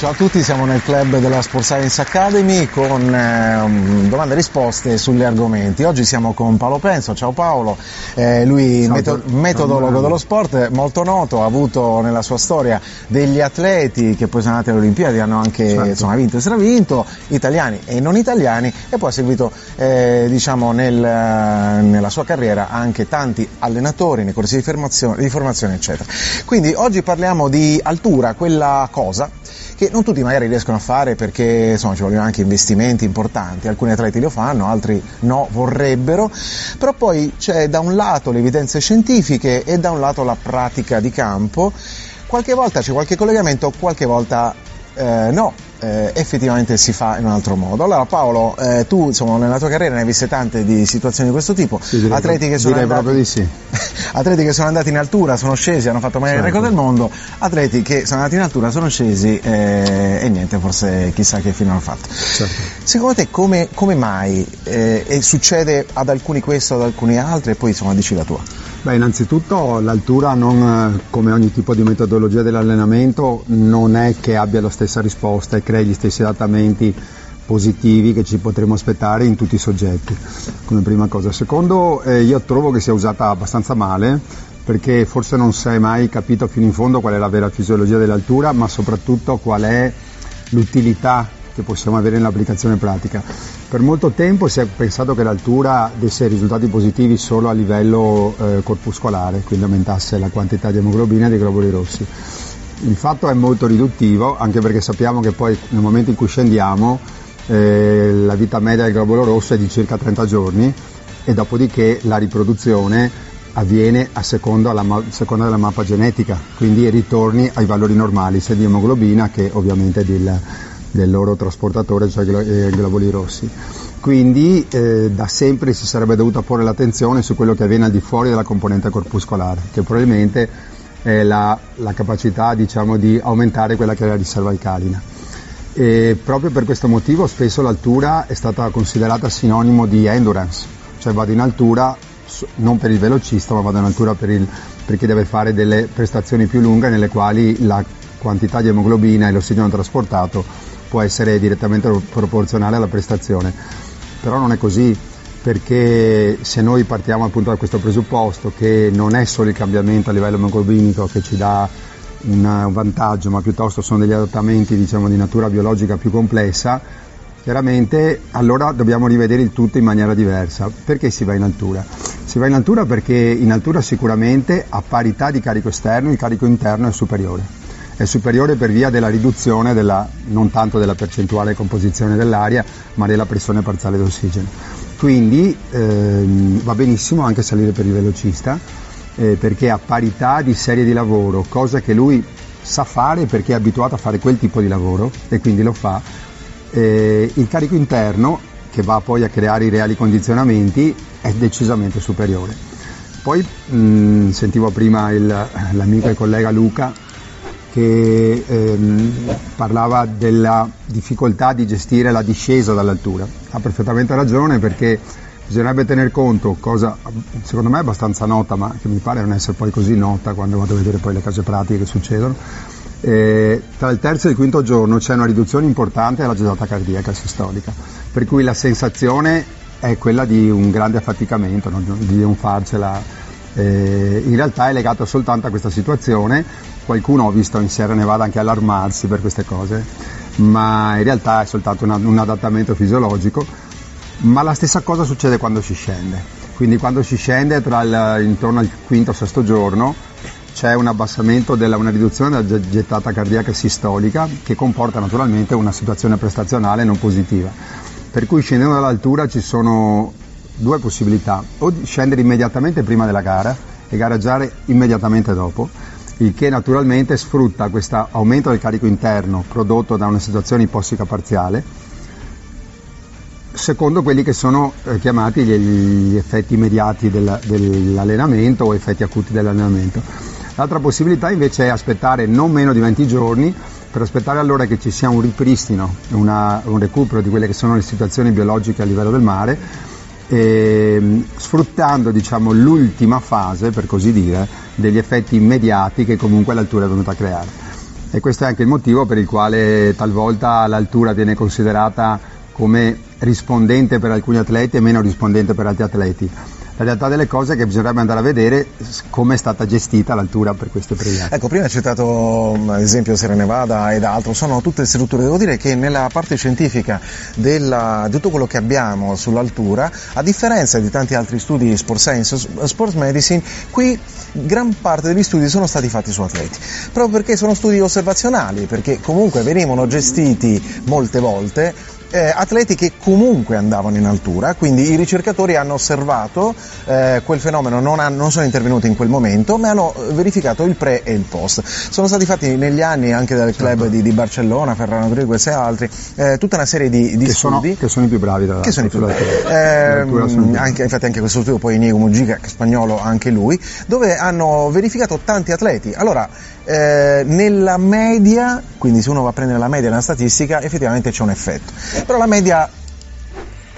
Ciao a tutti, siamo nel club della Sports Science Academy con eh, domande e risposte sugli argomenti. Oggi siamo con Paolo Penso, ciao Paolo, eh, lui Ciao, meto- metodologo ciao. dello sport, molto noto, ha avuto nella sua storia degli atleti che poi sono andati alle Olimpiadi, hanno anche Certo. insomma, vinto e stravinto, italiani e non italiani e poi ha seguito eh, diciamo, nel, nella sua carriera anche tanti allenatori nei corsi di formazione, di formazione eccetera. Quindi oggi parliamo di altura, quella cosa che non tutti magari riescono a fare perché insomma, ci vogliono anche investimenti importanti, alcuni atleti lo fanno, altri no, vorrebbero, però poi c'è da un lato le evidenze scientifiche e da un lato la pratica di campo, qualche volta c'è qualche collegamento, qualche volta eh, no, eh, effettivamente si fa in un altro modo. Allora Paolo, eh, tu insomma nella tua carriera ne hai viste tante di situazioni di questo tipo, Sì, direi atleti che sono andati... di sì. atleti che sono andati in altura, sono scesi, hanno fatto magari il Certo. record del mondo, atleti che sono andati in altura, sono scesi eh, e niente, forse chissà che fine hanno fatto. Certo. Secondo te come, come mai eh, succede ad alcuni questo, ad alcuni altri e poi insomma dici la tua? Beh, innanzitutto l'altura non, eh, come ogni tipo di metodologia dell'allenamento, non è che abbia la stessa risposta e crei gli stessi adattamenti positivi che ci potremmo aspettare in tutti i soggetti, come prima cosa. Secondo, eh, io trovo che sia usata abbastanza male perché forse non si è mai capito fino in fondo qual è la vera fisiologia dell'altura, ma soprattutto qual è l'utilità che possiamo avere nell'applicazione pratica. Per molto tempo si è pensato che l'altura desse risultati positivi solo a livello eh, corpuscolare, quindi aumentasse la quantità di emoglobina e di globuli rossi. Il fatto è molto riduttivo, anche perché sappiamo che poi nel momento in cui scendiamo eh, la vita media del globulo rosso è di circa 30 giorni e dopodiché la riproduzione avviene a seconda, ma- seconda della mappa genetica, quindi ritorni ai valori normali sia di emoglobina che ovviamente del, del loro trasportatore, cioè glo- eh, globuli rossi. Quindi eh, da sempre si sarebbe dovuta porre l'attenzione su quello che avviene al di fuori della componente corpuscolare, che probabilmente è la, la capacità diciamo, di aumentare quella che è la riserva alcalina. E proprio per questo motivo spesso l'altura è stata considerata sinonimo di endurance, cioè vado in altura non per il velocista ma vado in altura per, il- per chi deve fare delle prestazioni più lunghe nelle quali la quantità di emoglobina e l'ossigeno trasportato può essere direttamente pro- proporzionale alla prestazione. Però non è così perché se noi partiamo appunto da questo presupposto che non è solo il cambiamento a livello emoglobinico che ci dà un vantaggio, ma piuttosto sono degli adattamenti diciamo, di natura biologica più complessa, chiaramente allora dobbiamo rivedere il tutto in maniera diversa. Perché si va in altura? Si va in altura perché in altura sicuramente a parità di carico esterno il carico interno è superiore. È superiore per via della riduzione della, non tanto della percentuale composizione dell'aria, ma della pressione parziale d'ossigeno. Quindi ehm, va benissimo anche salire per il velocista, eh, perché a parità di serie di lavoro, cosa che lui sa fare perché è abituato a fare quel tipo di lavoro e quindi lo fa, eh, il carico interno, che va poi a creare i reali condizionamenti, è decisamente superiore. Poi mh, sentivo prima il- l'amico e collega Luca che ehm, parlava della difficoltà di gestire la discesa dall'altura. Ha perfettamente ragione perché bisognerebbe tener conto, cosa secondo me abbastanza nota, ma che mi pare non essere poi così nota quando vado a vedere poi le cose pratiche che succedono. eh, tra il terzo e il quinto giorno c'è una riduzione importante della gesata cardiaca sistolica, per cui la sensazione è quella di un grande affaticamento, no? di non farcela. Eh, in realtà è legata soltanto a questa situazione, qualcuno ho visto in Sierra Nevada anche allarmarsi per queste cose, ma in realtà è soltanto una- un adattamento fisiologico, ma la stessa cosa succede quando si scende, quindi quando si scende il- intorno al quinto o sesto giorno c'è un abbassamento della una riduzione della ge- gettata cardiaca sistolica che comporta naturalmente una situazione prestazionale non positiva. Per cui scendendo dall'altura ci sono due possibilità, o scendere immediatamente prima della gara e gareggiare immediatamente dopo, il che naturalmente sfrutta questo aumento del carico interno prodotto da una situazione ipossica parziale, secondo quelli che sono eh, chiamati gli, effetti immediati del, dell'allenamento o effetti acuti dell'allenamento. L'altra possibilità invece è aspettare non meno di 20 giorni per aspettare allora che ci sia un ripristino, una, un recupero di quelle che sono le situazioni biologiche a livello del mare, e, sfruttando diciamo, l'ultima fase, per così dire, degli effetti immediati che comunque l'altura è venuta a creare. E questo è anche il motivo per il quale talvolta l'altura viene considerata come rispondente per alcuni atleti e meno rispondente per altri atleti la realtà delle cose è che bisognerebbe andare a vedere come è stata gestita l'altura per queste previsioni. Ecco, prima hai citato ad esempio Sierra Nevada ed altro, sono tutte strutture, devo dire che nella parte scientifica della, di tutto quello che abbiamo sull'altura, a differenza di tanti altri studi sport science, sports medicine, qui gran parte degli studi sono stati fatti su atleti, proprio perché sono studi osservazionali, perché comunque venivano gestiti molte volte eh, atleti che comunque andavano in altura, quindi i ricercatori hanno osservato eh, quel fenomeno, non, ha, non, sono intervenuti in quel momento, ma hanno verificato il pre e il post. Sono stati fatti negli anni anche dal club certo. di, di, Barcellona, Ferrano Rodriguez e altri, eh, tutta una serie di, di che studi. Sono, che sono i più bravi da Che sono i più bravi. Eh, anche, infatti anche questo studio, poi Inigo Mugica, spagnolo anche lui, dove hanno verificato tanti atleti. Allora, eh, nella media, quindi se uno va a prendere la media nella statistica, effettivamente c'è un effetto. Però la media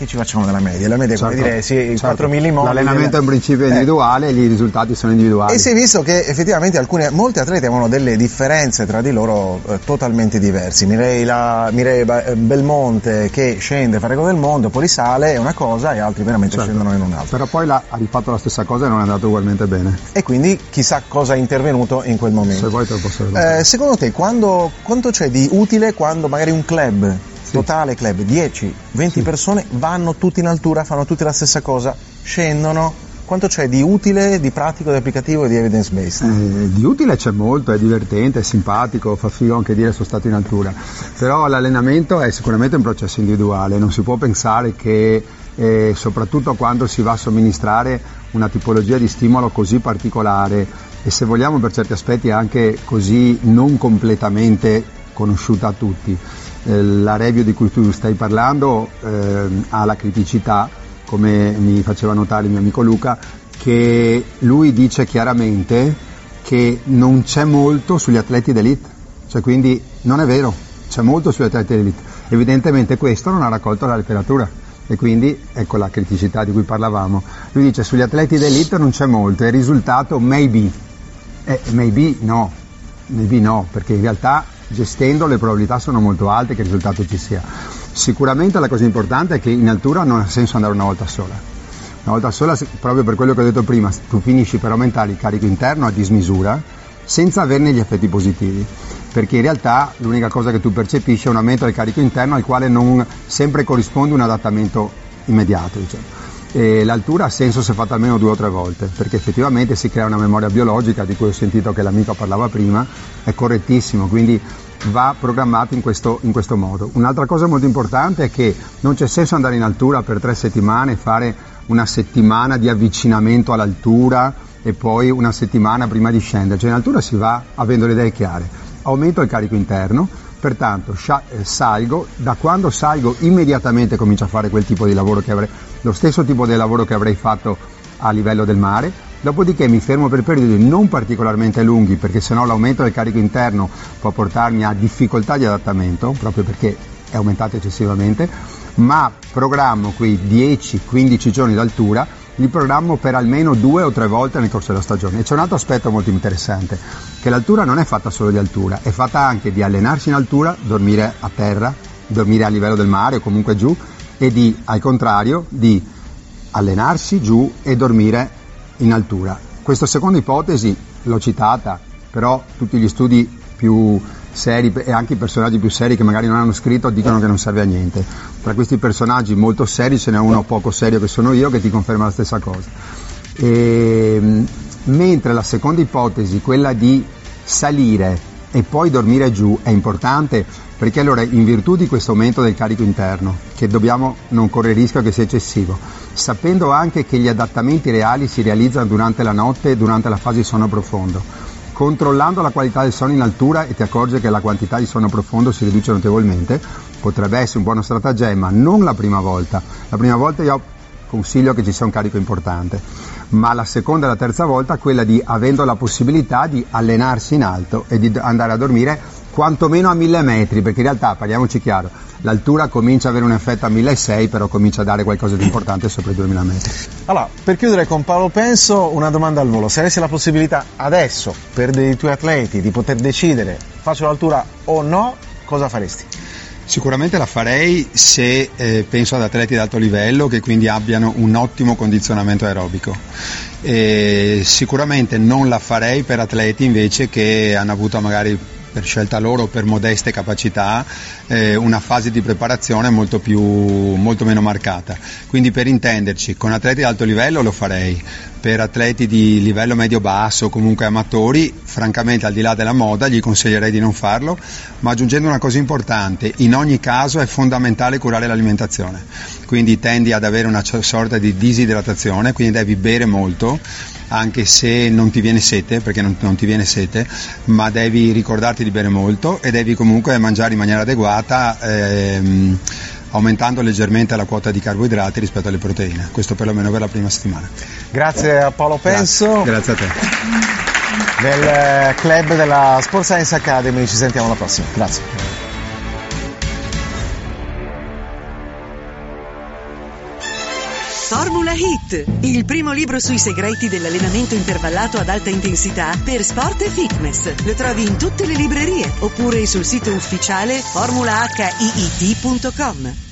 che ci facciamo della media? La media è certo, come dire, sì, certo. 4 millimoli. L'allenamento è un principio individuale eh. i risultati sono individuali. E si è visto che effettivamente alcuni, molti atleti avevano delle differenze tra di loro eh, totalmente diversi. Mirei, la, Mirei eh, Belmonte che scende, fa record del mondo, poi risale è una cosa e altri veramente certo. scendono in un'altra. Però poi la, ha rifatto la stessa cosa e non è andato ugualmente bene. E quindi chissà cosa è intervenuto in quel momento. Se vuoi te lo posso eh, Secondo te quando, quanto c'è di utile quando magari un club totale club 10, 20 sì. persone vanno tutti in altura, fanno tutti la stessa cosa, scendono. Quanto c'è di utile, di pratico, di applicativo e di evidence based? Eh, di utile c'è molto, è divertente, è simpatico, fa figo anche dire sono stato in altura. Però l'allenamento è sicuramente un processo individuale, non si può pensare che eh, soprattutto quando si va a somministrare una tipologia di stimolo così particolare e se vogliamo per certi aspetti anche così non completamente conosciuta a tutti, la review di cui tu stai parlando eh, ha la criticità, come mi faceva notare il mio amico Luca, che lui dice chiaramente che non c'è molto sugli atleti d'elite, cioè quindi non è vero, c'è molto sugli atleti d'elite. Evidentemente questo non ha raccolto la letteratura e quindi ecco la criticità di cui parlavamo. Lui dice sugli atleti d'elite non c'è molto, il risultato maybe. Eh, maybe no, maybe no, perché in realtà gestendo le probabilità sono molto alte che il risultato ci sia. Sicuramente la cosa importante è che in altura non ha senso andare una volta sola. Una volta sola, proprio per quello che ho detto prima, tu finisci per aumentare il carico interno a dismisura senza averne gli effetti positivi, perché in realtà l'unica cosa che tu percepisci è un aumento del carico interno al quale non sempre corrisponde un adattamento immediato. Diciamo. E l'altura ha senso se fatta almeno due o tre volte, perché effettivamente si crea una memoria biologica di cui ho sentito che l'amico parlava prima, è correttissimo, quindi va programmato in questo, in questo modo. Un'altra cosa molto importante è che non c'è senso andare in altura per tre settimane fare una settimana di avvicinamento all'altura e poi una settimana prima di scendere, cioè in altura si va avendo le idee chiare. Aumento il carico interno, pertanto eh, salgo, da quando salgo immediatamente comincio a fare quel tipo di lavoro che avrei, lo stesso tipo di lavoro che avrei fatto a livello del mare, dopodiché mi fermo per periodi non particolarmente lunghi perché sennò l'aumento del carico interno può portarmi a difficoltà di adattamento, proprio perché è aumentato eccessivamente, ma programmo quei 10-15 giorni d'altura li programmo per almeno due o tre volte nel corso della stagione. E c'è un altro aspetto molto interessante, che l'altura non è fatta solo di altura, è fatta anche di allenarsi in altura, dormire a terra, dormire a livello del mare o comunque giù, e di, al contrario, di allenarsi giù e dormire in altura. Questa seconda ipotesi l'ho citata, però tutti gli studi più seri e anche i personaggi più seri che magari non hanno scritto dicono che non serve a niente. Tra questi personaggi molto seri ce n'è uno poco serio che sono io che ti conferma la stessa cosa. E, ehm, mentre la seconda ipotesi, quella di salire e poi dormire giù, è importante Perché allora in virtù di questo aumento del carico interno, che dobbiamo non correre rischio che sia eccessivo, sapendo anche che gli adattamenti reali si realizzano durante la notte e durante la fase di sonno profondo, controllando la qualità del sonno in altura e ti accorgi che la quantità di sonno profondo si riduce notevolmente, potrebbe essere un buono stratagemma, non la prima volta. La prima volta io consiglio che ci sia un carico importante, ma la seconda e la terza volta quella di avendo la possibilità di allenarsi in alto e di andare a dormire quantomeno a mille metri, perché in realtà, parliamoci chiaro, l'altura comincia ad avere un effetto a 1600, però comincia a dare qualcosa di importante sopra i 2000 metri. Allora, per chiudere con Paolo Penso, una domanda al volo. Se avessi la possibilità adesso, per dei tuoi atleti, di poter decidere faccio l'altura o no, cosa faresti? Sicuramente la farei se eh, penso ad atleti di alto livello che quindi abbiano un ottimo condizionamento aerobico. E sicuramente non la farei per atleti invece che hanno avuto magari per scelta loro, per modeste capacità, eh, una fase di preparazione molto, più, molto meno marcata. Quindi per intenderci, con atleti di alto livello lo farei, per atleti di livello medio-basso, comunque amatori, francamente al di là della moda gli consiglierei di non farlo, ma aggiungendo una cosa importante, in ogni caso è fondamentale curare l'alimentazione, quindi tendi ad avere una sorta di disidratazione, quindi devi bere molto, anche se non ti viene sete, perché non, non ti viene sete, ma devi ricordarti di bere molto e devi comunque mangiare in maniera adeguata. Ehm, aumentando leggermente la quota di carboidrati rispetto alle proteine, questo perlomeno per la prima settimana. Grazie a Paolo Penso. Grazie, Grazie a te. Del club della Sport Science Academy, ci sentiamo alla prossima. Grazie. Il primo libro sui segreti dell'allenamento intervallato ad alta intensità per sport e fitness. Lo trovi in tutte le librerie oppure sul sito ufficiale formulahiit.com.